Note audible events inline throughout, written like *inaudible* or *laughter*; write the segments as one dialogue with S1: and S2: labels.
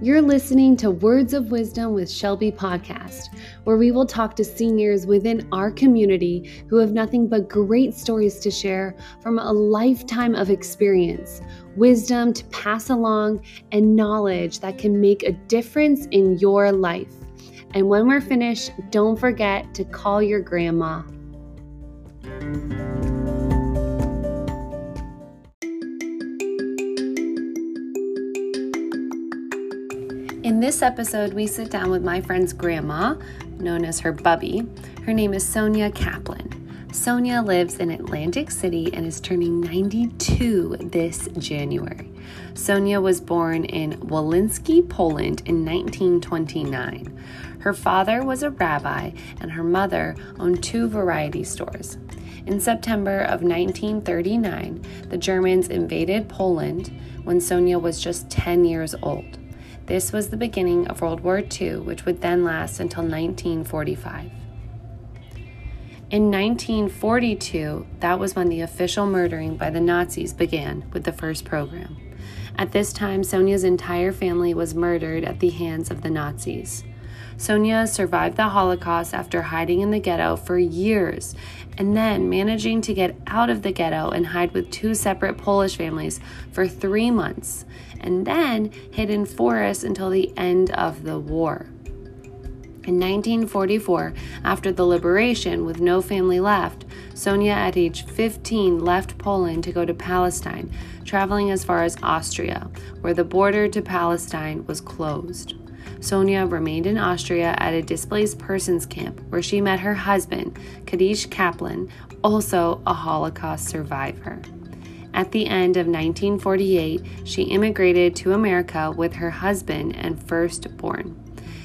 S1: You're listening to Words of Wisdom with Shelby podcast, where we will talk to seniors within our community who have nothing but great stories to share from a lifetime of experience, wisdom to pass along, and knowledge that can make a difference in your life. And when we're finished, don't forget to call your grandma. In this episode, we sit down with my friend's grandma, known as her Bubby. Her name is Sonia Kaplan. Sonia lives in Atlantic City and is turning 92 this January. Sonia was born in Wolinski, Poland in 1929. Her father was a rabbi and her mother owned two variety stores. In September of 1939, the Germans invaded Poland when Sonia was just 10 years old. This was the beginning of World War II, which would then last until 1945. In 1942, that was when the official murdering by the Nazis began with the first pogrom. At this time, Sonia's entire family was murdered at the hands of the Nazis. Sonia survived the Holocaust after hiding in the ghetto for years and then managing to get out of the ghetto and hide with two separate Polish families for three months, and then hid in forests until the end of the war. In 1944, after the liberation, with no family left, Sonia at age 15 left Poland to go to Palestine, traveling as far as Austria, where the border to Palestine was closed. Sonia remained in Austria at a displaced persons camp where she met her husband, Kadish Kaplan, also a Holocaust survivor. At the end of 1948, she immigrated to America with her husband and firstborn.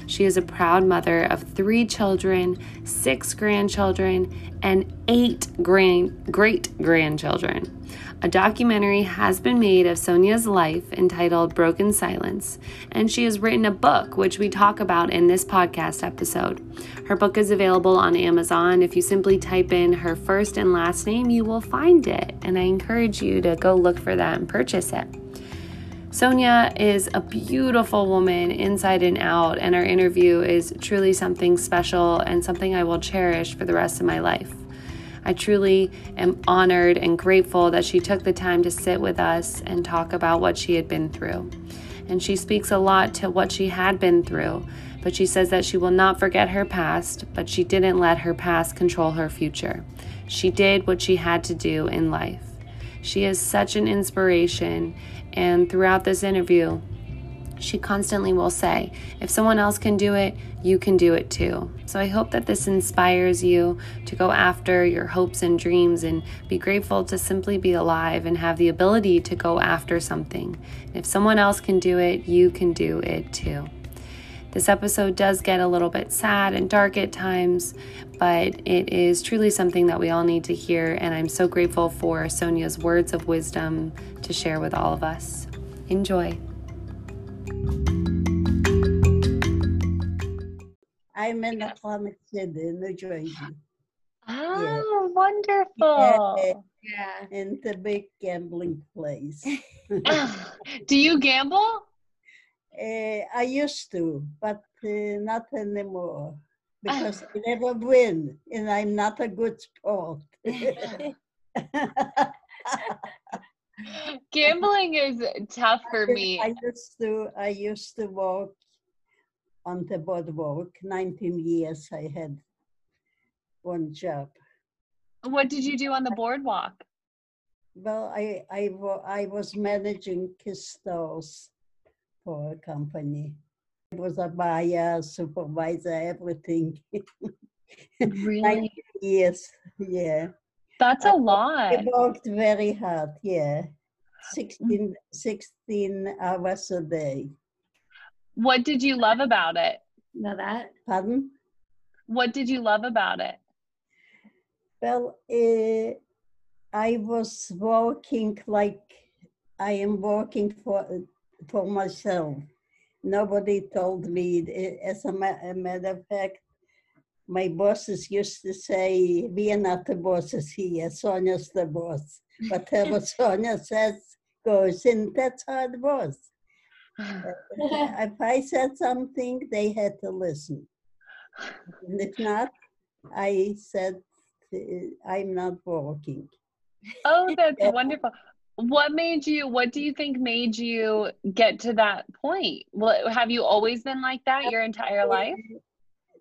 S1: She is a proud mother of three children, six grandchildren, and eight grand, great grandchildren. A documentary has been made of Sonia's life entitled Broken Silence, and she has written a book, which we talk about in this podcast episode. Her book is available on Amazon. If you simply type in her first and last name, you will find it, and I encourage you to go look for that and purchase it. Sonia is a beautiful woman inside and out, and our interview is truly something special and something I will cherish for the rest of my life. I truly am honored and grateful that she took the time to sit with us and talk about what she had been through. And she speaks a lot to what she had been through, but she says that she will not forget her past, but she didn't let her past control her future. She did what she had to do in life. She is such an inspiration, and throughout this interview, she constantly will say, if someone else can do it, you can do it too. So I hope that this inspires you to go after your hopes and dreams and be grateful to simply be alive and have the ability to go after something. If someone else can do it, you can do it too. This episode does get a little bit sad and dark at times, but it is truly something that we all need to hear, and I'm so grateful for Sonia's words of wisdom to share with all of us. Enjoy.
S2: I'm in the Atlantic City, New Jersey.
S1: Oh, yeah. wonderful.
S2: Yeah, yeah. In the big gambling place. *laughs* *laughs*
S1: Do you gamble?
S2: Uh, I used to, but uh, not anymore because I never win, and I'm not a good sport. *laughs*
S1: Gambling is tough for me.
S2: I used to. I used to walk on the boardwalk. 19 years I had one job.
S1: What did you do on the boardwalk?
S2: Well, I I, I was managing kiss stores for a company. I was a buyer, supervisor, everything. *laughs*
S1: Really?
S2: years, yeah.
S1: That's a I, lot.
S2: I worked very hard, yeah. Mm. 16, 16 hours a day.
S1: What did you love about it?
S3: Know that?
S2: Pardon?
S1: What did you love about it?
S2: Well, uh, I was working like I am working for for myself. Nobody told me. Eh, as a matter of fact, my bosses used to say, "We are not the bosses here. Sonia's the boss." *laughs* Whatever Sonia says goes, and that's how it was. if I said something, they had to listen. And if not, I said, I'm not walking.
S1: Oh, that's wonderful. What made you, what do you think made you get to that point? Well, have you always been like that your entire life?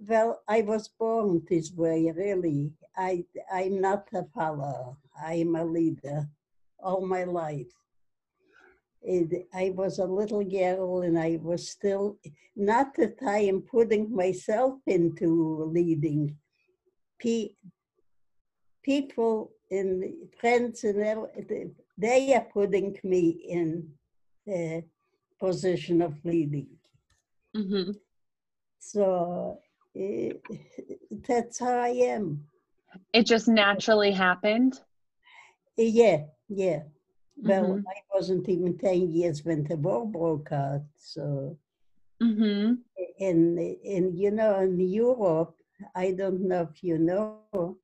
S2: Well, I was born this way, really. I, I'm not a follower, I'm a leader all my life. It, I was a little girl and I was still, not that I am putting myself into leading. Pe- people and friends and they are putting me in the position of leading. Mm-hmm. So it, *laughs* that's how I am.
S1: It just naturally happened?
S2: Yeah, yeah. Well, mm-hmm. I wasn't even 10 years when the war broke out. So, mm-hmm. and, and you know, in Europe, I don't know if you know,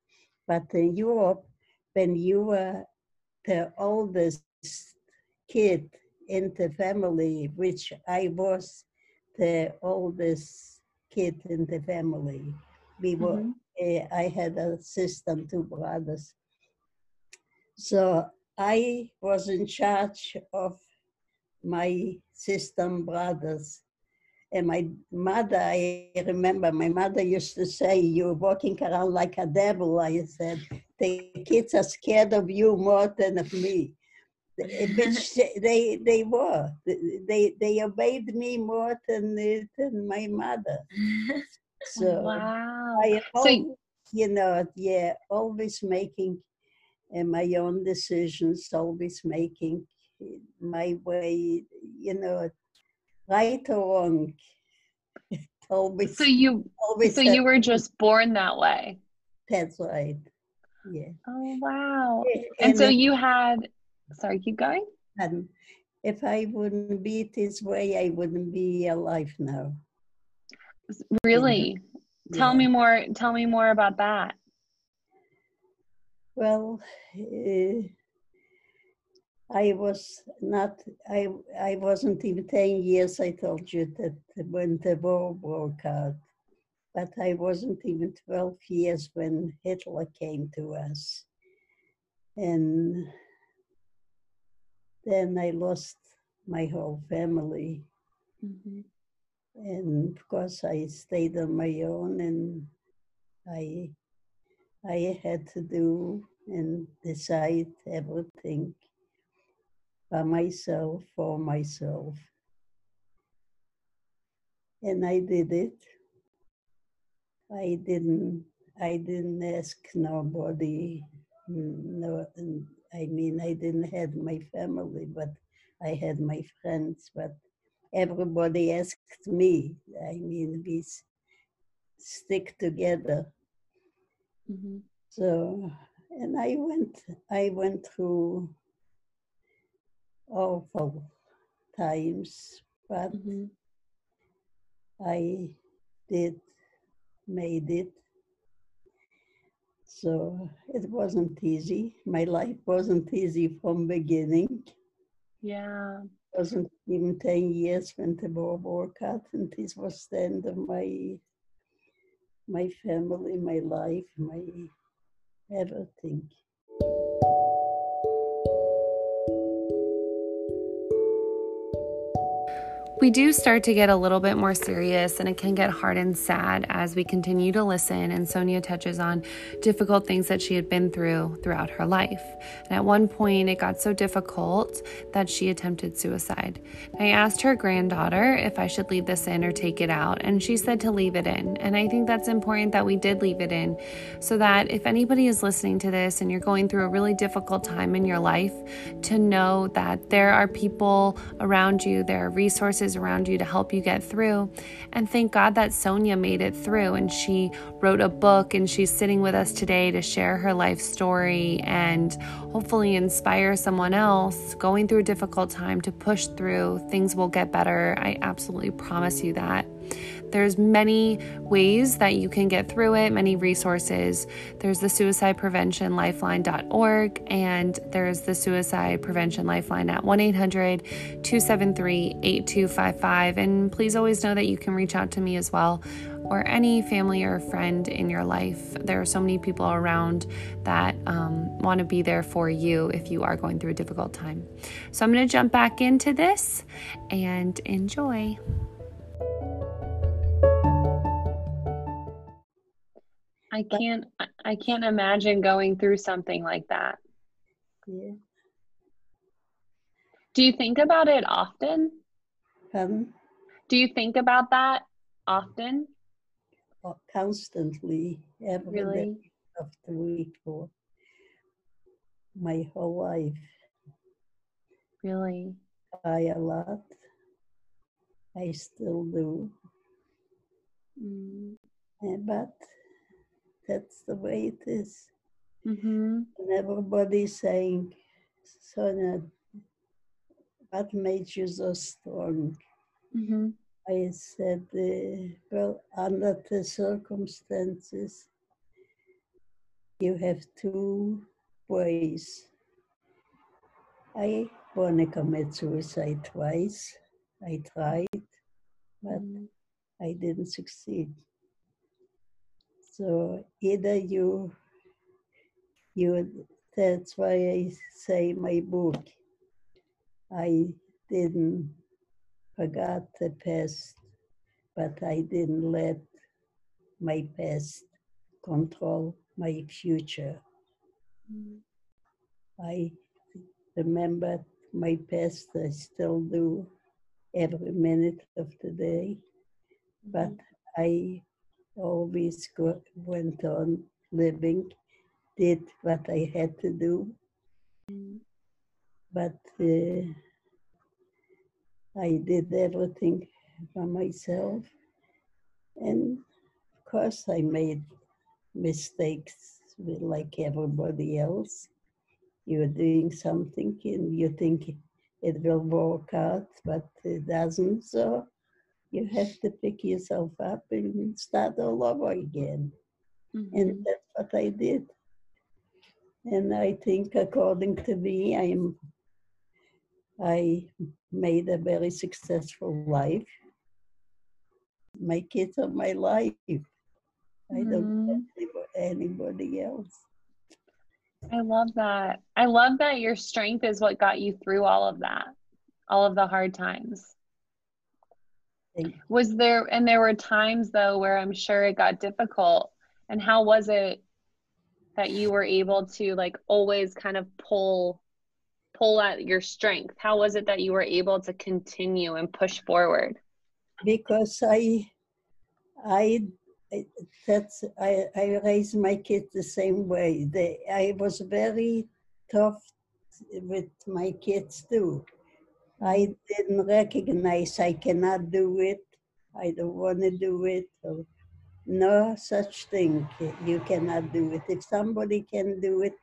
S2: but in Europe, when you were the oldest kid in the family, which I was the oldest kid in the family, we were, mm-hmm. uh, I had a sister and two brothers. So I was in charge of my sister brothers. And my mother, I remember my mother used to say, You're walking around like a devil. I said, The kids are scared of you more than of me. Which they, they were. They, they obeyed me more than, than my mother. *laughs* So wow. I always, so, you know, yeah, always making and my own decisions, always making my way, you know, right or wrong. *laughs*
S1: always. So you, always so you were just born that way.
S2: That's right. Yeah.
S1: Oh wow! And, and so if, you had. Sorry, keep going.
S2: And if I wouldn't be this way, I wouldn't be alive now.
S1: Really? Yeah. Tell me more. Tell me more about that.
S2: Well, uh, I was not, I, I wasn't even 10 years, I told you, that when the war broke out. But I wasn't even 12 years when Hitler came to us. And then I lost my whole family. Mm-hmm. And of course, I stayed on my own and I I had to do and decide everything by myself, for myself. And I did it. I didn't I didn't ask nobody. No, I mean I didn't have my family, but I had my friends. But everybody asked me. I mean, we stick together. Mm-hmm. So, and I went, I went through awful times, but mm-hmm. I did made it. So it wasn't easy. My life wasn't easy from beginning.
S1: Yeah.
S2: It wasn't even 10 years when the war broke out, and this was the end of my my family, my life, my everything.
S1: We do start to get a little bit more serious, and it can get hard and sad as we continue to listen. And Sonia touches on difficult things that she had been through throughout her life. And at one point, it got so difficult that she attempted suicide. I asked her granddaughter if I should leave this in or take it out, and she said to leave it in. And I think that's important that we did leave it in so that if anybody is listening to this and you're going through a really difficult time in your life, to know that there are people around you, there are resources around you to help you get through. And thank God that Sonia made it through and she wrote a book and she's sitting with us today to share her life story and hopefully inspire someone else going through a difficult time to push through. Things will get better. I absolutely promise you that. There's many ways that you can get through it, many resources. There's the suicide prevention lifeline.org and there's the suicide prevention lifeline at 1-800-273-8255 and please always know that you can reach out to me as well or any family or friend in your life. There are so many people around that um, want to be there for you if you are going through a difficult time. So I'm going to jump back into this and enjoy. I can't I can't imagine going through something like that.
S2: Yeah.
S1: Do you think about it often?
S2: Um,
S1: Do you think about that often?
S2: constantly every day
S1: Really?
S2: of the week for my whole life.
S1: Really?
S2: I a lot. I still do.
S1: Mm.
S2: eh, But that's the way it is.
S1: Mm-hmm.
S2: And everybody's saying, Sonia, what made you so strong?
S1: Mm-hmm.
S2: I said, uh, well, under the circumstances, you have two ways. I want to commit suicide twice. I tried, but I didn't succeed. So either you, you, that's why I say my book. I didn't forgot the past, but I didn't let my past control my future. I remember my past, I still do every minute of the day, but mm-hmm. I always go, went on living, did what I had to do, but uh, I did everything by myself. And of course, I made mistakes like everybody else. You're doing something and you think it will work out, but it doesn't. So you have to pick yourself up and start all over again.
S1: Mm-hmm.
S2: And that's what I did. And I think, according to me, I am. I made a very successful life. My kids are my life. I don't have anybody else.
S1: I love that. I love that your strength is what got you through all of that, all of the hard times. Was there, and there were times though where I'm sure it got difficult. And how was it that you were able to like always kind of pull, pull at your strength? How was it that you were able to continue and push forward?
S2: because I, I, I- that's I, I raised my kids the same way. They, I was very tough with my kids too. I didn't recognize I cannot do it. I don't want to do it. Or no such thing. You cannot do it. If somebody can do it,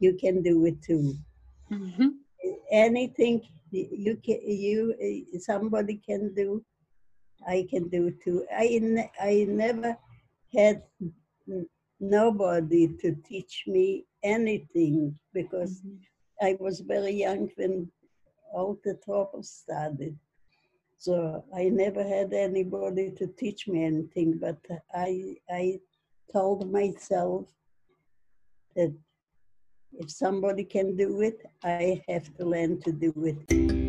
S2: you can do it too.
S1: Mm-hmm.
S2: Anything you can, you somebody can do, I can do too. I ne- I never had nobody to teach me anything because I was very young when all the trouble started. So I never had anybody to teach me anything, but I I told myself that if somebody can do it, I have to learn to do it.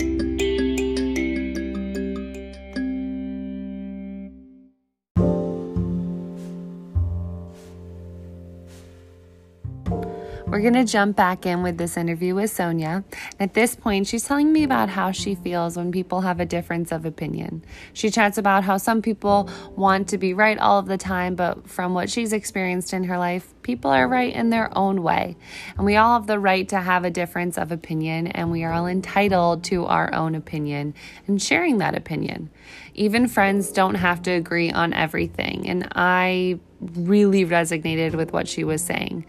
S1: We're going to jump back in with this interview with Sonia. At this point, she's telling me about how she feels when people have a difference of opinion. She chats about how some people want to be right all of the time, but from what she's experienced in her life, People are right in their own way, and we all have the right to have a difference of opinion, and we are all entitled to our own opinion and sharing that opinion. Even friends don't have to agree on everything, and I really resonated with what she was saying.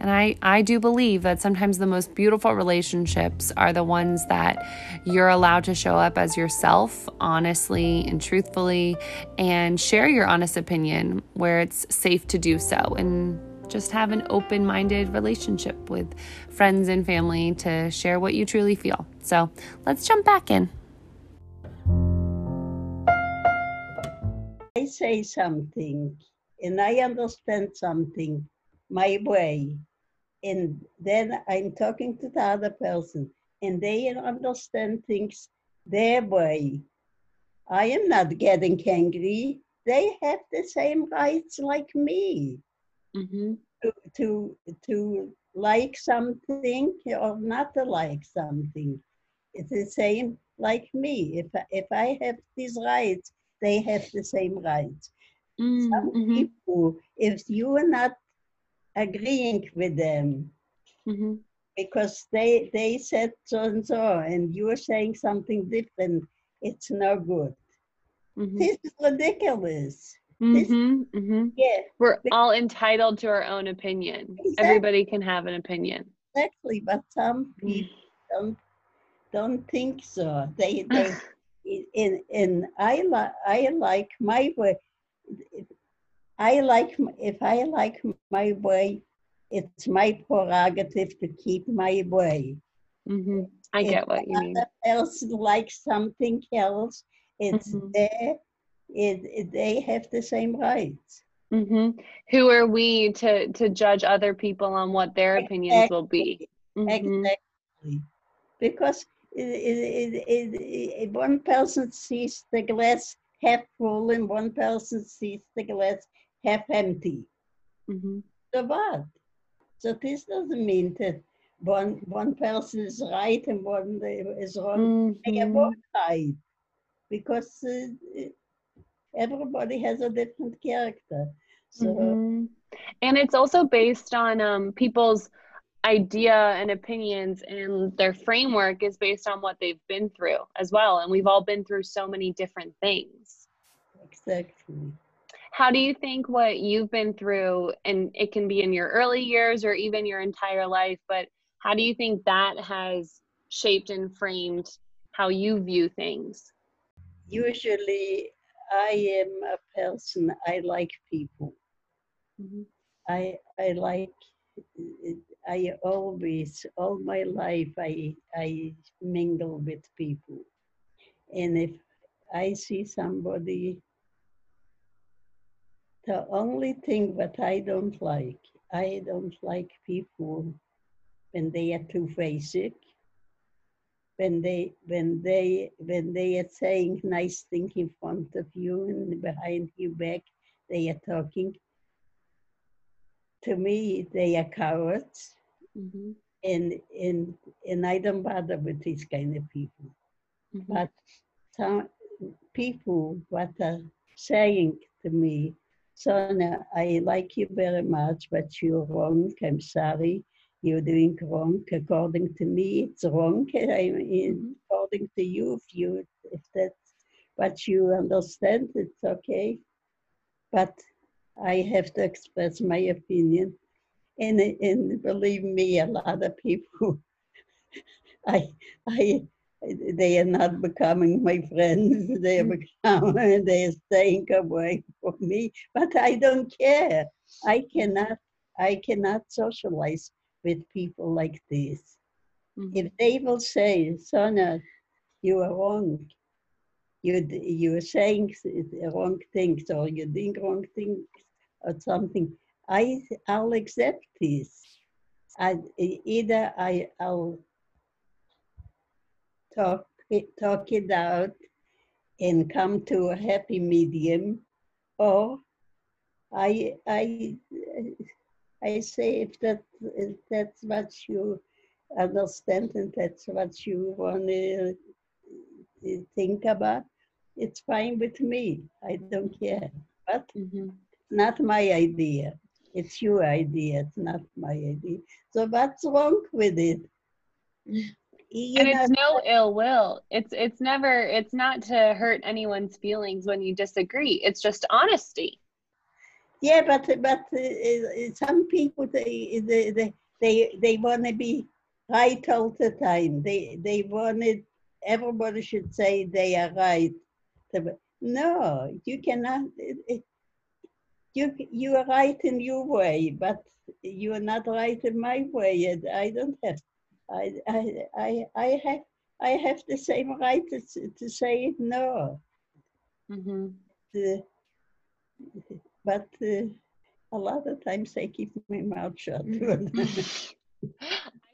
S1: And I, I do believe that sometimes the most beautiful relationships are the ones that you're allowed to show up as yourself, honestly and truthfully, and share your honest opinion where it's safe to do so. And just have an open minded relationship with friends and family to share what you truly feel. So let's jump back in.
S2: I say something and I understand something my way, and then I'm talking to the other person, and they understand things their way. I am not getting angry. They have the same rights like me
S1: Mm-hmm.
S2: to, to, to like something or not to like something. It's the same like me. If, I- if I have these rights, they have the same rights. Some
S1: Mm-hmm.
S2: people, if you are not agreeing with them,
S1: Mm-hmm.
S2: because they they said so and so, and you are saying something different, it's no good.
S1: Mm-hmm.
S2: This is ridiculous.
S1: Mm-hmm. Mm-hmm.
S2: Yeah,
S1: We're all entitled to our own opinion.
S2: Exactly.
S1: Everybody can have an opinion.
S2: exactly. But some people don't don't think so. They they *laughs* in in I like I like my way. I like if I like my way, it's my prerogative to keep my way.
S1: Mm-hmm. I
S2: If
S1: get what you mean.
S2: person likes something else, it's
S1: Mhm.
S2: their it, it, they have the same rights.
S1: hmm Who are we to to judge other people on what their opinions will be?
S2: Exactly. Because it, it, it, it, it, one person sees the glass half full and one person sees the glass half empty.
S1: Mhm.
S2: So what? So this doesn't mean that one one person is right and one is wrong. They are
S1: Mhm.
S2: both right because uh, everybody has a different character. So
S1: Mhm. And it's also based on um, people's idea and opinions, and their framework is based on what they've been through as well. And we've all been through so many different things.
S2: exactly.
S1: How do you think what you've been through, and it can be in your early years or even your entire life, but how do you think that has shaped and framed how you view things?
S2: Usually, I am a person. I like people.
S1: Mhm.
S2: I I like. I always, all my life, I I mingle with people, and if I see somebody, the only thing that I don't like, I don't like people when they are too basic. When they when they when they are saying nice things in front of you and behind your back, they are talking. To me, they are cowards,
S1: Mhm.
S2: and and and I don't bother with these kind of people.
S1: Mhm.
S2: But some people what are saying to me, Sonia, I like you very much, but you're wrong. I'm sorry. You're doing wrong. According to me, it's wrong. *laughs* I mean, mm-hmm. according to you, if you if that's what you understand, it's okay. But I have to express my opinion. And, and believe me, a lot of people, *laughs* I, I, they are not becoming my friends. *laughs* They are becoming, they are staying away from me. But I don't care. I cannot, I cannot socialize with people like this.
S1: Mhm.
S2: If they will say, Sonia, you are wrong. You you are saying wrong things or you're doing wrong things or something. I I'll accept this. I either I I'll talk it, talk it out and come to a happy medium, or I I I say if that if that's what you understand and that's what you want to think about, it's fine with me. I don't care. But
S1: Mhm.
S2: not my idea. It's your idea, it's not my idea. So what's wrong with it? *laughs*
S1: You and it's no ill will. It's it's never it's not to hurt anyone's feelings when you disagree. It's just honesty.
S2: Yeah, but but uh, uh some people they they they they, they want to be right all the time. They they wanted everybody should say they are right. No, you cannot. Uh, uh, you you are right in your way, but you are not right in my way. And I don't have. I I I, I have I have the same right to, to say no. Mm-hmm. The, but uh, a lot of times I keep my mouth shut. *laughs*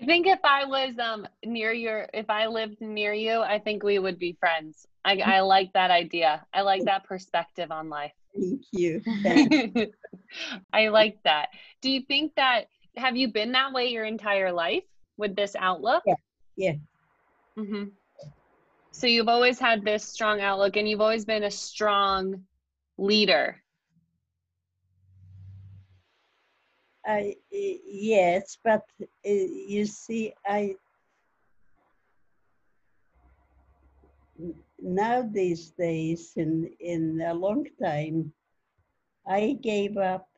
S1: I think if I was um near your if I lived near you, I think we would be friends. I I like that idea. I like that perspective on life.
S2: Thank you. *laughs*
S1: I like that. Do you think that have you been that way your entire life with this outlook?
S2: Yeah. Yeah.
S1: Mm-hmm. So you've always had this strong outlook and you've always been a strong leader
S2: I, yes, but uh, you see, I now these days, in in a long time, I gave up.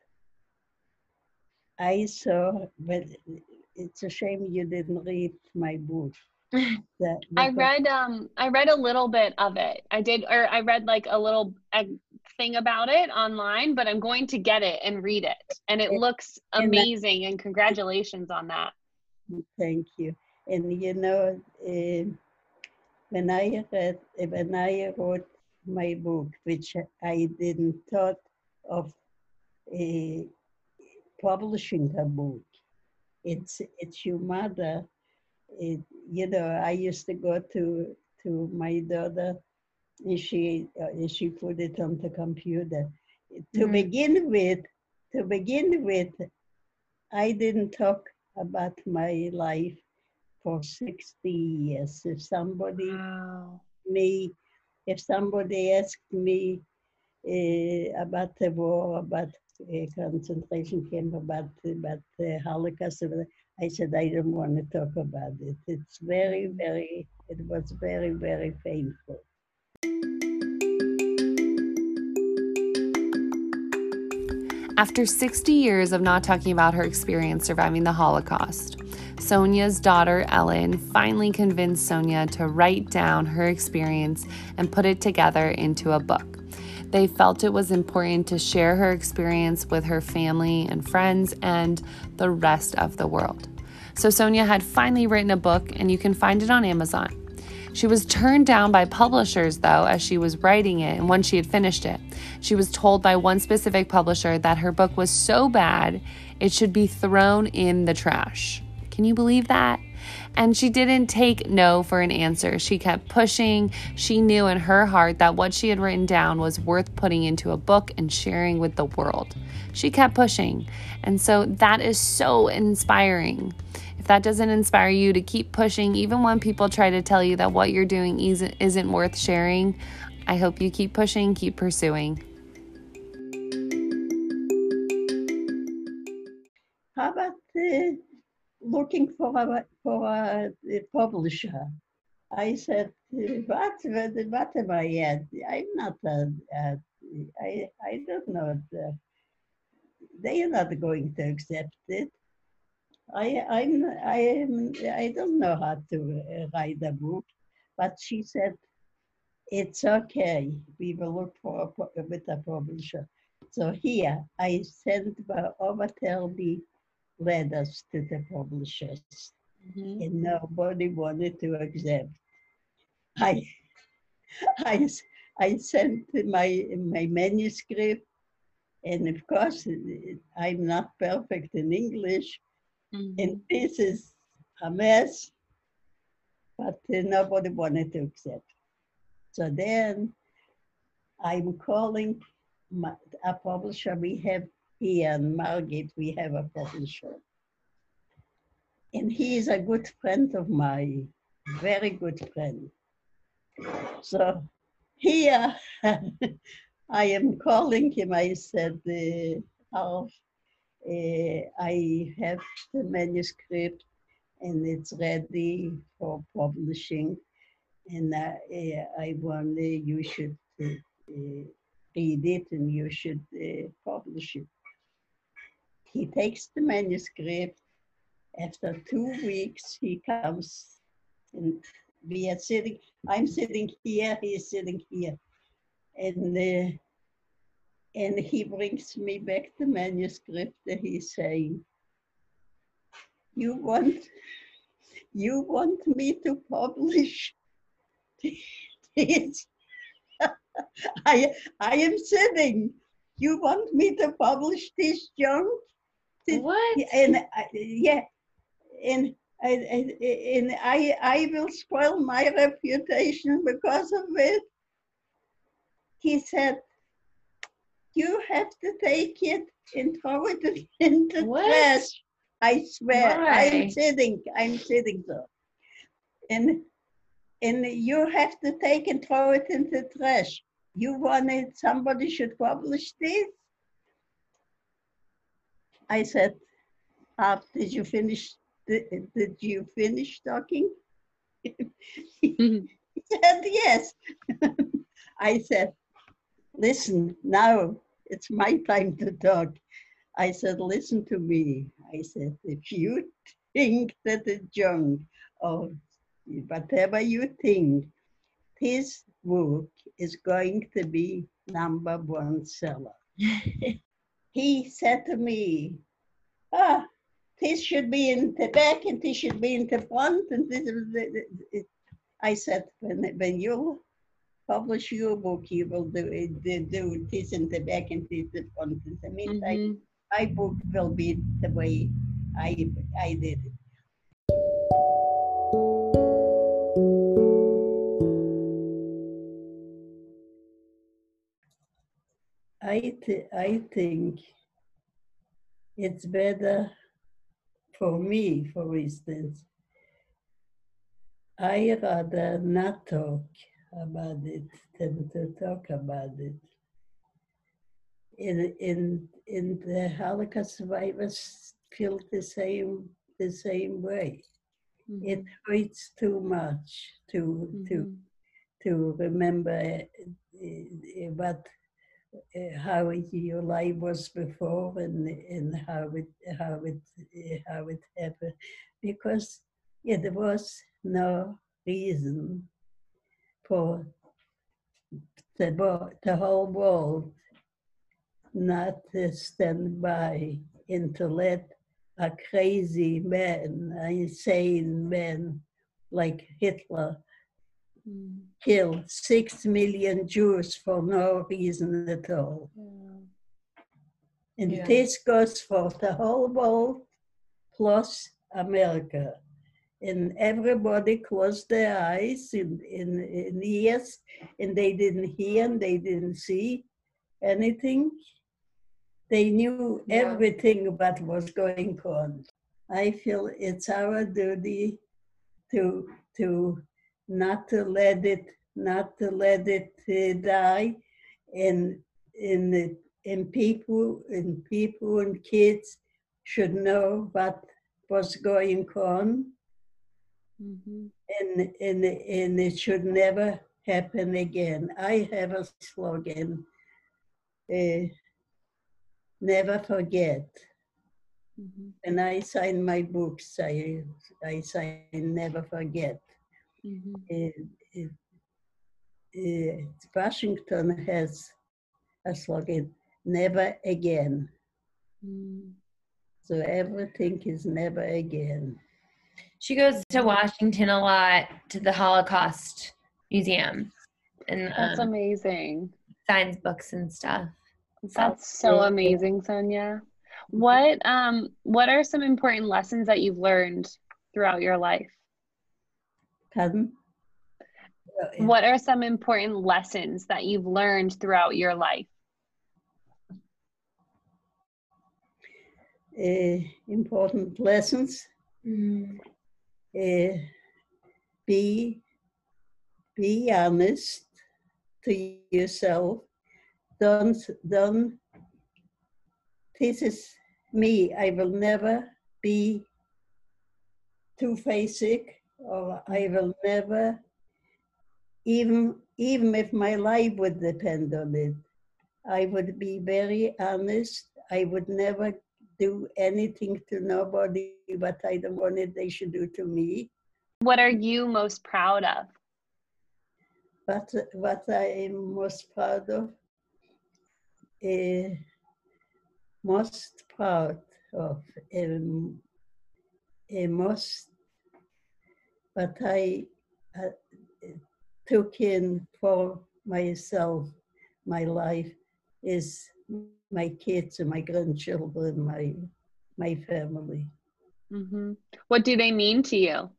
S2: I saw, but it's a shame you didn't read my book. *laughs*
S1: I read um I read a little bit of it. I did or I read like a little a thing about it online, but I'm going to get it and read it. And it looks amazing and congratulations on that.
S2: Thank you. And you know, uh, when I read when I wrote my book, which I didn't thought of uh, publishing a book. It's it's your mother it, you know, I used to go to to my daughter, and she uh, she put it on the computer. To mm-hmm. begin with, to begin with, I didn't talk about my life for 60 years. If somebody wow. me, if somebody asked me uh, about the war, about concentration camp, about about the Holocaust, I said, I don't want to talk about it. It's very, very, it was very, very painful.
S1: After 60 years of not talking about her experience surviving the Holocaust, Sonia's daughter Ellen finally convinced Sonia to write down her experience and put it together into a book. They felt it was important to share her experience with her family and friends and the rest of the world. So Sonia had finally written a book, and you can find it on Amazon. She was turned down by publishers, though, as she was writing it and once she had finished it. She was told by one specific publisher that her book was so bad it should be thrown in the trash. Can you believe that? And she didn't take no for an answer. She kept pushing. She knew in her heart that what she had written down was worth putting into a book and sharing with the world. She kept pushing. And so that is so inspiring. If that doesn't inspire you to keep pushing, even when people try to tell you that what you're doing isn't, worth sharing, I hope you keep pushing, keep pursuing.
S2: How about the looking for a, for a, a publisher. I said, what, what am I at? I'm not, a, a, I, I don't know. The, they are not going to accept it. I, I'm, I, am, I don't know how to uh, write a book, but she said, it's okay. We will look for a, with a publisher. So here, I sent uh, over tell me us to the publishers, mm-hmm. and nobody wanted to accept. I, I, I sent my my manuscript, and of course, I'm not perfect in English, mm-hmm. and this is a mess. But nobody wanted to accept. So then, I'm calling my, a publisher we have here in Margate, we have a publisher. And he is a good friend of mine, very good friend. So here *laughs* I am calling him. I said, uh, uh, uh, I have the manuscript and it's ready for publishing. And uh, uh, I wonder you should uh, uh, read it and you should publish it. He takes the manuscript. After two weeks, he comes and we are sitting, I'm sitting here, he is sitting here. And uh, and he brings me back the manuscript and he's saying, you want, you want me to publish this? *laughs* I, I am sitting. You want me to publish this junk?
S1: What?
S2: And I- yeah, and I, I- and I, I will spoil my reputation because of it. He said, you have to take it and throw it *laughs* in the
S1: What?
S2: trash. I swear,
S1: Why?
S2: I'm sitting, I'm sitting there. And, and you have to take and throw it in the trash. You wanted somebody should publish this? I said, uh, did you finish, did, did you finish talking?
S1: Mhm.
S2: He said, yes. I said, listen, now it's my time to talk. I said, listen to me. I said, if you think that the junk or whatever you think, this book is going to be number one seller. *laughs* he said to me, ah, this should be in the back and this should be in the front. And this, it, I said, when, when you publish your book, you will do it, do, do this in the back and this in the front. In the meantime,
S1: Mhm.
S2: my book will be the way I, I did it. I, th- I think it's better for me, for instance. I rather not talk about it than to talk about it. In, in, in the Holocaust survivors feel the same, the same way. It hurts too much to, to
S1: Mhm.
S2: to remember uh, uh, what how your life was before and and how it how it uh, how it happened. Because yeah, there was no reason for the the whole world not to stand by and to let a crazy man, an insane man like Hitler
S1: Mm.
S2: kill six million Jews for no reason at all. And
S1: Yeah.
S2: this goes for the whole world plus America. And everybody closed their eyes in, in, in ears and they didn't hear and they didn't see anything. They knew
S1: Yeah.
S2: everything what was going on. I feel it's our duty to to not to let it not to let it uh, die and and and people and people and kids should know what was going on
S1: Mhm.
S2: and and and it should never happen again. I have a slogan: uh, "Never forget."
S1: Mhm.
S2: When I sign my books, I I sign "Never forget." Uh, Washington has a slogan: "Never again."
S1: Mm.
S2: So everything is never again.
S3: She goes to Washington a lot to the Holocaust Museum and
S1: That's
S3: um,
S1: amazing.
S3: signs books and stuff.
S1: That's so amazing, Sonia. What um what are some important lessons that you've learned throughout your life?
S2: Pardon?
S1: What are some important lessons that you've learned throughout your life?
S2: Uh, important lessons.
S3: Mm.
S2: uh, be be honest to yourself don't don't this is me, I will never be two-faced sick, or I will never, even even if my life would depend on it, I would be very honest. I would never do anything to nobody but I don't want it they should do to me.
S1: What are you most proud of?
S2: But what I am most proud of, uh, most proud of, um, uh, most, what I uh, took in for myself, my life, is my kids and my grandchildren, my my family.
S1: Mm-hmm. What do they mean to you?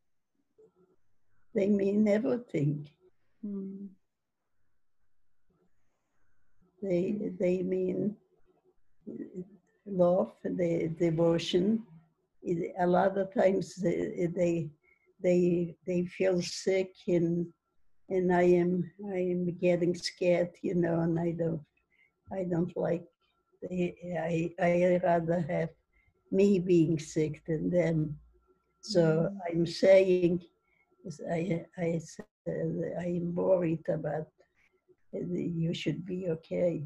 S2: They mean everything.
S1: Mm.
S2: They they mean love, and the devotion. A lot of times they they they, they feel sick and and I am I am getting scared, you know, and I don't I don't like they, I I rather have me being sick than them. So mm. I'm saying I I I'm worried about you should be okay.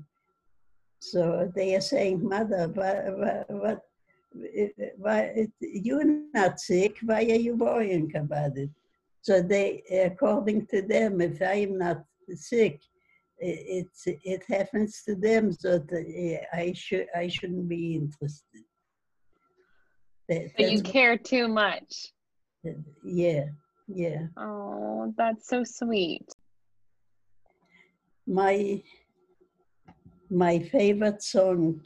S2: So they are saying, Mother, what, what, why, you're not sick, why are you worrying about it? So they, according to them, if I'm not sick, it, it, it happens to them, so that eh, I, should, I shouldn't be interested.
S1: That, so you care too much.
S2: Yeah, yeah.
S1: Oh, that's so sweet
S2: my my favorite song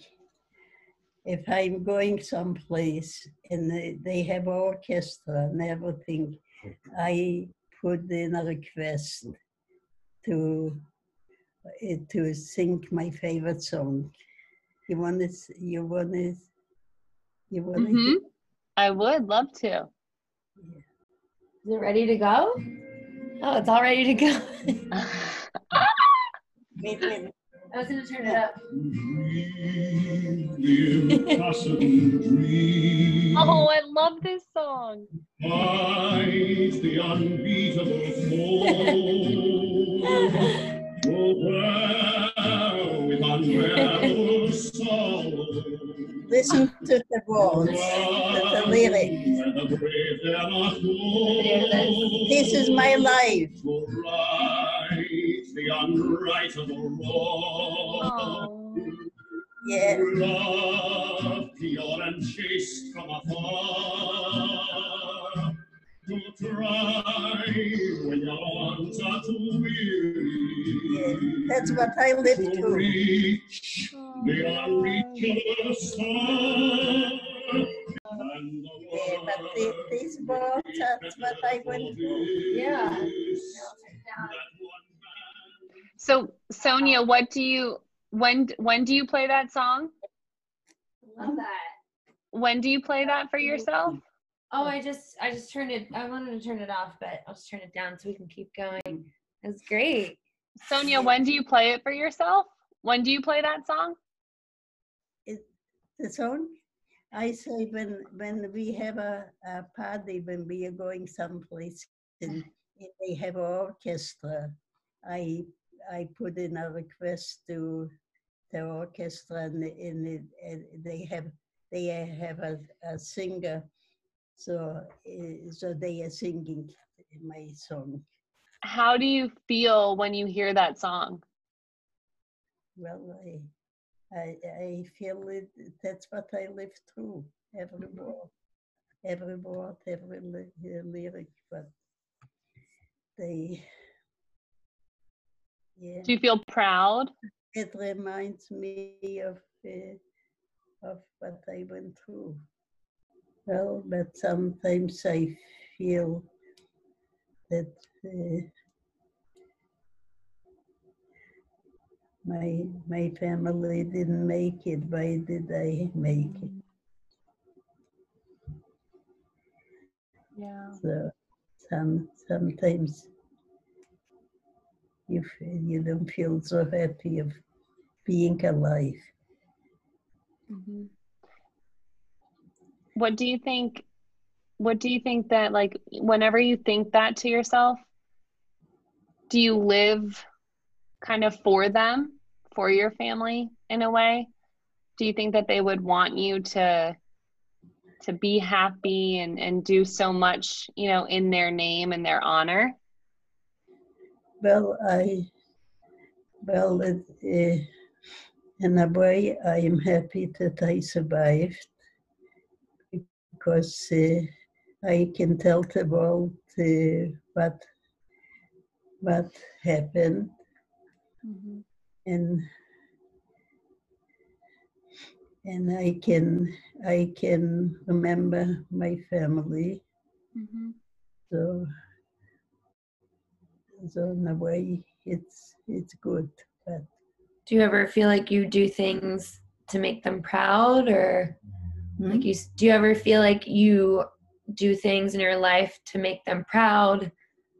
S2: if I'm going someplace and they, they have orchestra and everything, I put in a request to uh, to sing my favorite song. You want to? You want to? You want to?
S1: Mm-hmm. I would love to. Yeah.
S3: Is it ready to go? Oh, it's all ready to go. *laughs* *laughs* Wait, wait. I was gonna turn it up. *laughs*
S1: oh, I love this song.
S4: Fight the unbeatable with *laughs*
S2: Listen to the words, to the lyrics. This is my life
S4: the unrightable wrong.
S2: Yeah.
S4: Love pure and chaste from afar. To try when your arms are too weary.
S2: Yeah. That's what I live to.
S4: To reach the oh. unreachable star.
S2: Yeah, but these words, that's what I went through.
S3: Yeah.
S1: So Sonia, what do you when when do you play that song?
S3: Love that.
S1: When do you play that for yourself?
S3: Oh, I just I just turned it I wanted to turn it off, but I'll just turn it down so we can keep going. That's great.
S1: Sonia, when do you play it for yourself? When do you play that song?
S2: It, the song? I say when when we have a, a party, when we are going someplace and they have an orchestra, I I put in a request to the orchestra, and, and, and they have they have a, a singer, so eh, so they are singing my song.
S1: How do you feel when you hear that song?
S2: Well, I I, I feel it. That's what I live through every word, every word, every lyric. But they yeah.
S1: Do you feel proud?
S2: It reminds me of uh, of what I went through. Well, but sometimes I feel that uh, my my family didn't make it. Why did I make it?
S1: Yeah.
S2: So some sometimes you, you don't feel so happy of being alive.
S1: Mm-hmm. what do you think what do you think that like whenever you think that to yourself do you live kind of for them for your family in a way do you think that they would want you to to be happy and and do so much you know in their name and their honor
S2: well i well it, uh, in a way i am happy that i survived because uh, I can tell the world uh, what what happened, mm-hmm. and and I can I can remember my family. Mm-hmm. So so in a way, it's it's good. But
S3: do you ever feel like you do things to make them proud, or mm-hmm. like you do you ever feel like you do things in your life to make them proud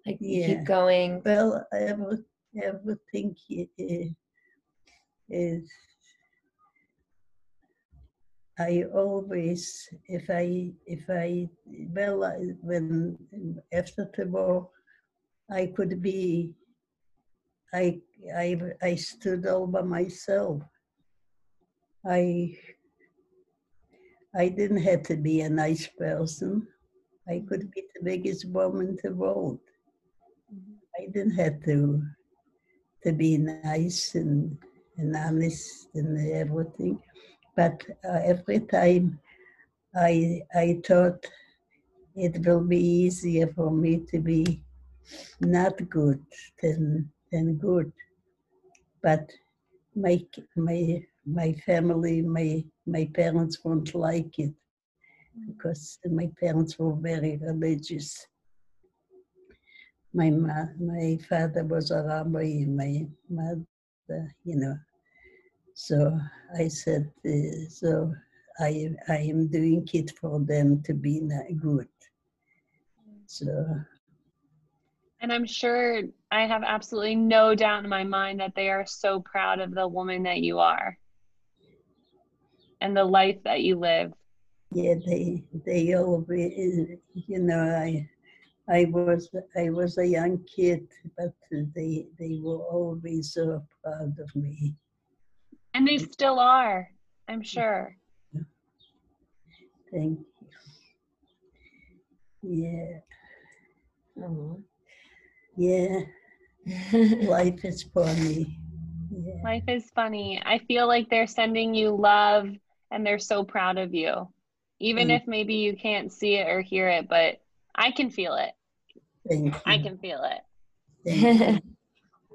S3: like yeah. keep going
S2: well every, everything is I always, if I, if I, well, I, when after the war, I could be, I, I, I stood all by myself. I, I didn't have to be a nice person. I could be the biggest woman in the world. I didn't have to to be nice and, and honest and everything. But uh, every time I I thought it will be easier for me to be not good than than good. But my my my family, my my parents won't like it because my parents were very religious. My ma- my father was a rabbi, my mother, you know. So I said, uh, so I I am doing it for them to be not good. So.
S1: And I'm sure I have absolutely no doubt in my mind that they are so proud of the woman that you are and the life that you live
S2: yeah, they they always, you know, I I was I was a young kid, but they they were always so proud of me.
S1: And they still are, I'm sure.
S2: Thank you. Yeah. Oh. Yeah. Life is funny.
S1: Yeah. Life is funny. I feel like they're sending you love and they're so proud of you even mm. if maybe you can't see it or hear it, but I can feel it. I can feel it.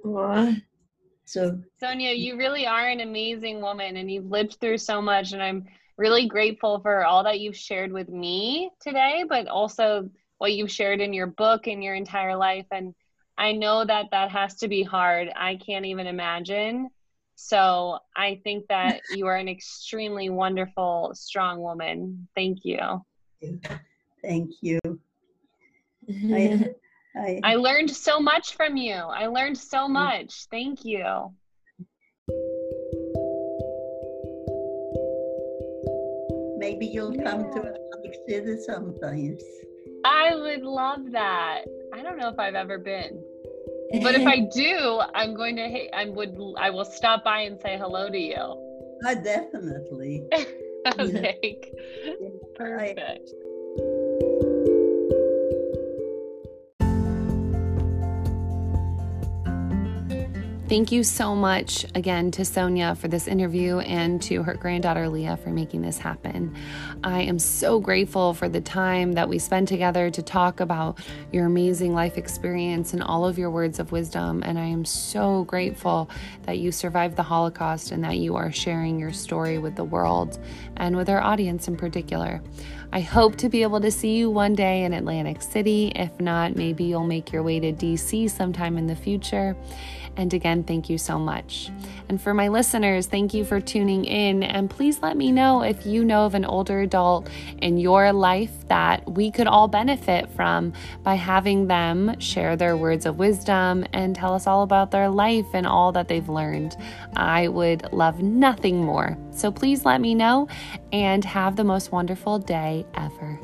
S1: *laughs* so Sonia, you really are an amazing woman and you've lived through so much and I'm really grateful for all that you've shared with me today, but also what you've shared in your book and your entire life and I know that that has to be hard. I can't even imagine. So I think that *laughs* you are an extremely wonderful, strong woman. Thank you.
S2: Thank you. *laughs*
S1: I, I, I learned so much from you. I learned so mm. much. Thank you.
S2: Maybe you'll come to Atlantic City sometimes.
S1: I would love that. I don't know if I've ever been but if *laughs* I do, I'm going to. I would. I will stop by and say hello to you.
S2: I definitely. *laughs*
S1: okay. *laughs* Perfect. I, Thank you so much again to Sonia for this interview and to her granddaughter Leah for making this happen. I am so grateful for the time that we spent together to talk about your amazing life experience and all of your words of wisdom. And I am so grateful that you survived the Holocaust and that you are sharing your story with the world and with our audience in particular. I hope to be able to see you one day in Atlantic City. If not, maybe you'll make your way to DC sometime in the future. And again, thank you so much. And for my listeners, thank you for tuning in. And please let me know if you know of an older adult in your life that we could all benefit from by having them share their words of wisdom and tell us all about their life and all that they've learned. I would love nothing more. So please let me know and have the most wonderful day ever.